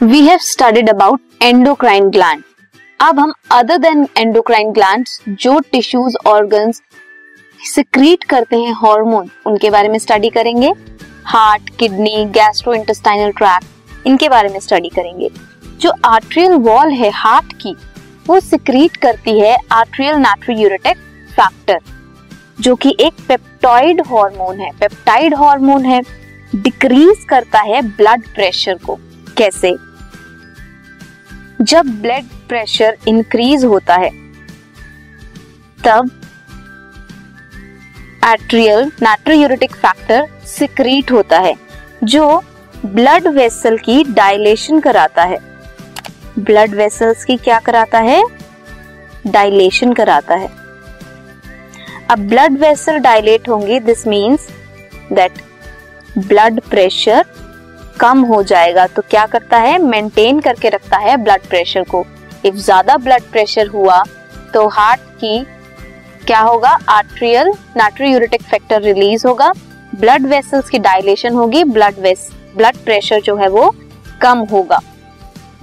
We have studied about endocrine gland अब हम other than endocrine gland जो tissues organs secrete करते हैं हार्मोन उनके बारे में स्टडी करेंगे। Heart kidney gastrointestinal tract इनके बारे में स्टडी करेंगे। जो आर्ट्रियल वॉल है हार्ट की, वो सिक्रीट करती है आर्ट्रियल नाट्रियूरेटिक फैक्टर जो कि एक पेप्टॉइड हार्मोन है। पेप्टाइड हार्मोन है डिक्रीज करता है ब्लड प्रेशर को। कैसे? जब ब्लड प्रेशर इंक्रीज होता है, तब एट्रियल नाट्रोयूरेटिक फैक्टर सिक्रीट होता है, जो ब्लड वेसल की डायलेशन कराता है। ब्लड वेसल्स की क्या कराता है? डायलेशन कराता है। अब ब्लड वेसल डायलेट होंगे this means that blood pressure कम हो जाएगा तो क्या करता है? मेंटेन करके रखता है ब्लड प्रेशर को। इफ़ ज़्यादा ब्लड प्रेशर हुआ तो हार्ट की क्या होगा? आर्ट्रियल नाट्रियूरेटिक फैक्टर रिलीज़ होगा। ब्लड वेसल्स की डायलेशन होगी ब्लड वेस ब्लड प्रेशर जो है वो कम होगा।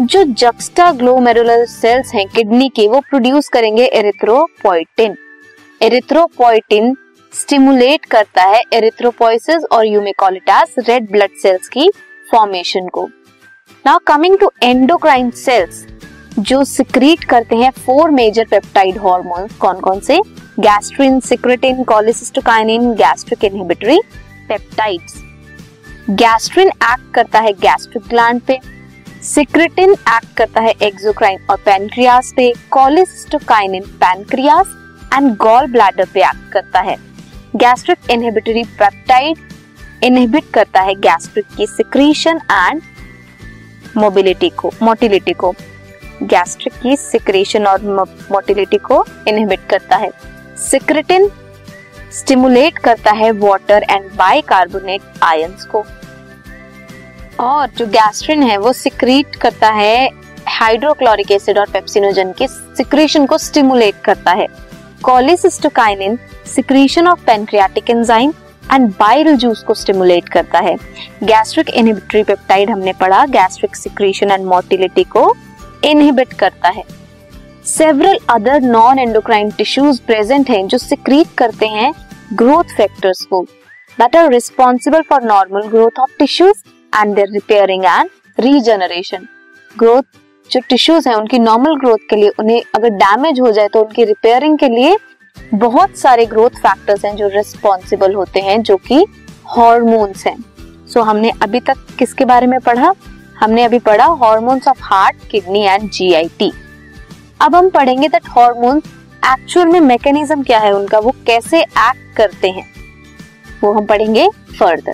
जो जक्स्टा ग्लोमेरुलर सेल्स हैं किडनी के, वो प्रोड्यूस करेंगे एरिथ्रोपोइटिन एरिथ्रोपोइटिन स्टिमुलेट करता है एरिथ्रोपोइसिस और यूमिकोलिटास रेड ब्लड सेल्स की फॉर्मेशन को। Now coming to endocrine cells जो सिक्रीट करते हैं फोर मेजर पेप्टाइड हार्मोन कौन कौन से? Gastrin secretin cholecystokinin gastric inhibitory peptides gastrin act करता है गैस्ट्रिक ग्लैंड पे सिक्रेटिन एक्ट करता है एक्सोक्राइन और पैनक्रियास पे cholecystokinin pancreas and gall bladder पे एक्ट करता है। गैस्ट्रिक इनहिबिटरी पेप्टाइड इनहिबिट करता है गैस्ट्रिक की सिक्रीशन एंड मोबिलिटी को मोटिलिटी को। गैस्ट्रिक की सिक्रेशन और मोटिलिटी को इनहिबिट करता है। सिक्रेटिन स्टिमुलेट करता है वाटर एंड बाइकार्बोनेट आयंस को। और जो गैस्ट्रिन है, वो सिक्रीट करता है हाइड्रोक्लोरिक एसिड और पेप्सिनोजन के सिक्रेशन को स्टिमुलेट करता है। Cholecystokinin secretion of pancreatic enzyme and bile juice को स्टिमुलेट करता है। गैस्ट्रिक इनहिबिटरी पेप्टाइड हमने पढ़ा गैस्ट्रिक सिक्रीशन एंड मोटिलिटी को इनहिबिट करता है। Several other non endocrine tissues present हैं जो सिक्रीट करते हैं ग्रोथ फैक्टर्स को that are responsible for normal growth of tissues and their repairing and regeneration growth जो टिश्यूज हैं, उनकी नॉर्मल ग्रोथ के लिए, उन्हें अगर डैमेज हो जाए तो उनकी रिपेयरिंग के लिए बहुत सारे ग्रोथ फैक्टर्स हैं जो रिस्पॉन्सिबल होते हैं जो कि हॉर्मोन्स हैं। सो so, हमने अभी तक किसके बारे में पढ़ा? हमने अभी पढ़ा hormones of heart kidney and GIT अब हम पढ़ेंगे दैट हॉर्मोन्स एक्चुअल में मैकेनिज्म क्या है उनका वो कैसे एक्ट करते हैं। वो हम पढ़ेंगे further